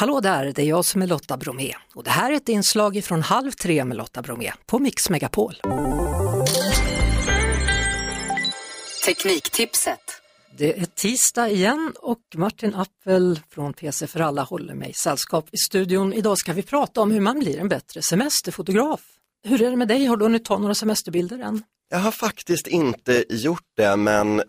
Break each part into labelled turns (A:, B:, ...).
A: Hallå där, det är jag som är Lotta Bromé och det här är ett inslag från Halv tre med Lotta Bromé på Mix Megapol.
B: Tekniktipset.
A: Det är tisdag igen och Martin Appel från PC för alla håller mig sällskap i studion. Idag ska vi prata om hur man blir en bättre semesterfotograf. Hur är det med dig? Har du hunnit ta några semesterbilder än?
C: Jag har faktiskt inte gjort det, men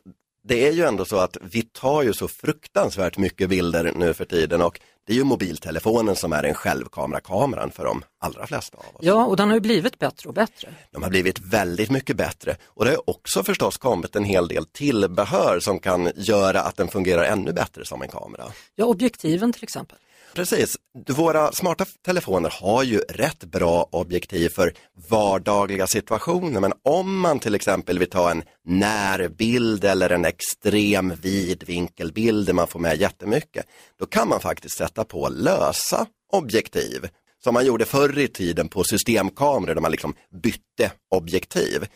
C: det är ju ändå så att vi tar ju så fruktansvärt mycket bilder nu för tiden och det är ju mobiltelefonen som är den självkamerakameran för de allra flesta av oss.
A: Ja, och den har ju blivit bättre och bättre.
C: De har blivit väldigt mycket bättre och det har också förstås kommit en hel del tillbehör som kan göra att den fungerar ännu bättre som en kamera.
A: Ja, objektiven till exempel.
C: Precis, våra smarta telefoner har ju rätt bra objektiv för vardagliga situationer men om man till exempel vill ta en närbild eller en extrem vidvinkelbild där man får med jättemycket, då kan man faktiskt sätta på lösa objektiv som man gjorde förr i tiden på systemkameror där man liksom bytte objektiv.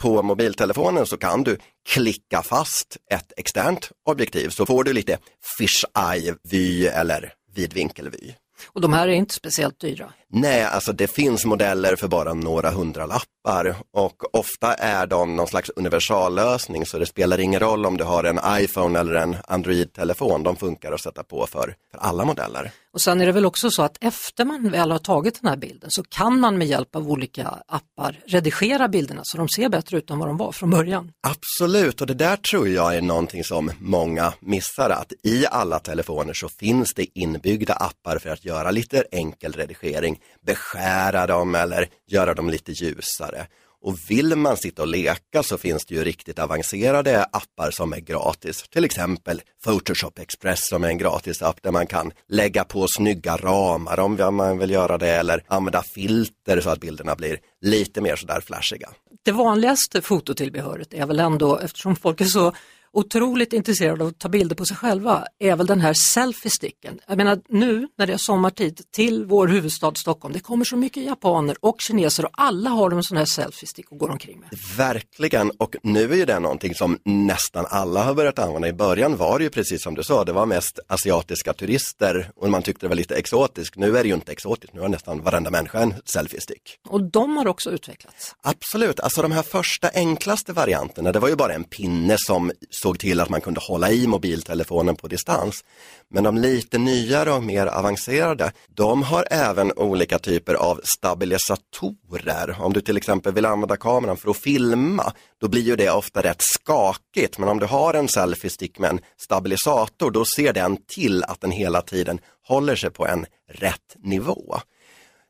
C: På mobiltelefonen så kan du klicka fast ett externt objektiv så får du lite fish eye vy eller vidvinkelvy.
A: Och de här är inte speciellt dyra.
C: Nej, alltså det finns modeller för bara några hundra lappar och ofta är de någon slags universallösning så det spelar ingen roll om du har en iPhone eller en Android-telefon, de funkar att sätta på för, för alla modeller.
A: Och sen är det väl också så att efter man väl har tagit den här bilden så kan man med hjälp av olika appar redigera bilderna så de ser bättre ut än vad de var från början.
C: Absolut, och det där tror jag är någonting som många missar, att i alla telefoner så finns det inbyggda appar för att göra lite enkel redigering beskära dem eller göra dem lite ljusare. Och vill man sitta och leka så finns det ju riktigt avancerade appar som är gratis. Till exempel Photoshop Express som är en gratis app där man kan lägga på snygga ramar om man vill göra det eller använda filter så att bilderna blir lite mer sådär flashiga.
A: Det vanligaste fototillbehöret är väl ändå, eftersom folk är så otroligt intresserade av att ta bilder på sig själva är väl den här selfie-sticken. Jag menar nu när det är sommartid till vår huvudstad Stockholm, det kommer så mycket japaner och kineser och alla har de en sån här selfie-stick och går omkring med.
C: Verkligen, och nu är ju det någonting som nästan alla har börjat använda. I början var det ju precis som du sa, det var mest asiatiska turister och man tyckte det var lite exotiskt. Nu är det ju inte exotiskt, nu har nästan varenda människa en selfie-stick.
A: Och de har också utvecklats?
C: Absolut, alltså de här första enklaste varianterna, det var ju bara en pinne som såg till att man kunde hålla i mobiltelefonen på distans. Men de lite nyare och mer avancerade, de har även olika typer av stabilisatorer. Om du till exempel vill använda kameran för att filma, då blir ju det ofta rätt skakigt. Men om du har en selfie-stick med en stabilisator, då ser den till att den hela tiden håller sig på en rätt nivå.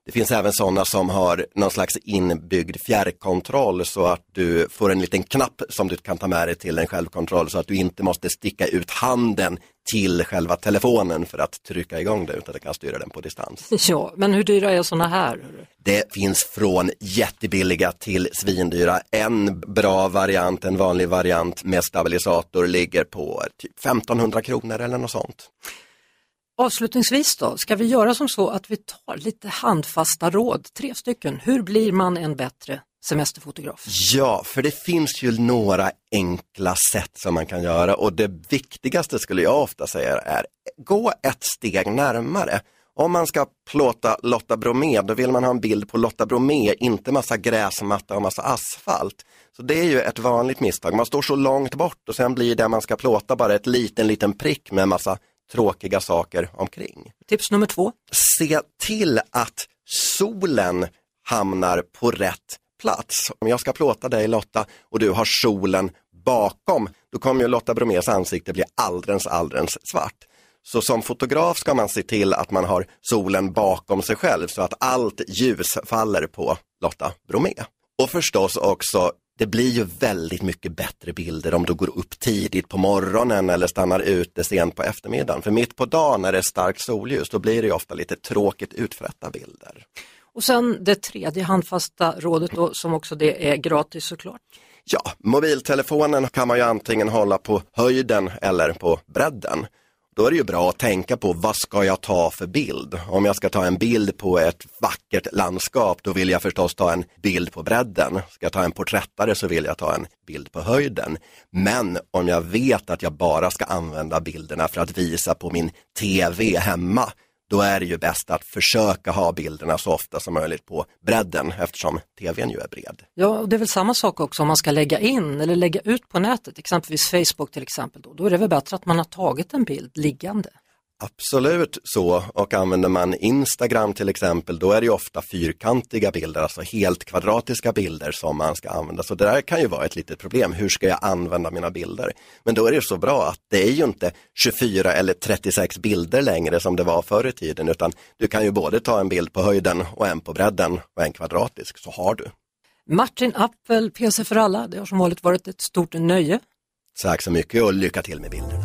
C: Det finns även sådana som har någon slags inbyggd fjärrkontroll så att du får en liten knapp som du kan ta med dig till en självkontroll så att du inte måste sticka ut handen till själva telefonen för att trycka igång det utan du kan styra den på distans.
A: Ja, men hur dyra är sådana här?
C: Det finns från jättebilliga till svindyra. En bra variant, en vanlig variant med stabilisator ligger på typ 1500 kronor eller något sånt.
A: Avslutningsvis då, ska vi göra som så att vi tar lite handfasta råd, tre stycken. Hur blir man en bättre semesterfotograf?
C: Ja, för det finns ju några enkla sätt som man kan göra och det viktigaste skulle jag ofta säga är gå ett steg närmare. Om man ska plåta Lotta Bromé, då vill man ha en bild på Lotta Bromé, inte massa gräsmatta och massa asfalt. Så det är ju ett vanligt misstag. Man står så långt bort och sen blir det man ska plåta bara ett liten, liten prick med massa tråkiga saker omkring.
A: Tips nummer två.
C: Se till att solen hamnar på rätt plats. Om jag ska plåta dig Lotta och du har solen bakom, då kommer ju Lotta Bromés ansikte bli alldeles, alldeles svart. Så som fotograf ska man se till att man har solen bakom sig själv så att allt ljus faller på Lotta Bromé. Och förstås också det blir ju väldigt mycket bättre bilder om du går upp tidigt på morgonen eller stannar ute sent på eftermiddagen. För mitt på dagen när det är starkt solljus, då blir det ofta lite tråkigt utfrätta bilder.
A: Och sen det tredje handfasta rådet då, som också det är gratis såklart.
C: Ja, mobiltelefonen kan man ju antingen hålla på höjden eller på bredden. Då är det ju bra att tänka på vad ska jag ta för bild? Om jag ska ta en bild på ett vackert landskap, då vill jag förstås ta en bild på bredden. Ska jag ta en porträttare så vill jag ta en bild på höjden. Men om jag vet att jag bara ska använda bilderna för att visa på min TV hemma, då är det ju bäst att försöka ha bilderna så ofta som möjligt på bredden eftersom tvn ju är bred.
A: Ja, och det är väl samma sak också om man ska lägga in eller lägga ut på nätet, exempelvis Facebook till exempel. Då, då är det väl bättre att man har tagit en bild liggande.
C: Absolut så och använder man Instagram till exempel då är det ju ofta fyrkantiga bilder, alltså helt kvadratiska bilder som man ska använda. Så det där kan ju vara ett litet problem, hur ska jag använda mina bilder? Men då är det så bra att det är ju inte 24 eller 36 bilder längre som det var förr i tiden utan du kan ju både ta en bild på höjden och en på bredden och en kvadratisk så har du.
A: Martin Appel, PC för alla, det har som vanligt varit ett stort nöje.
C: Tack så mycket och lycka till med bilderna.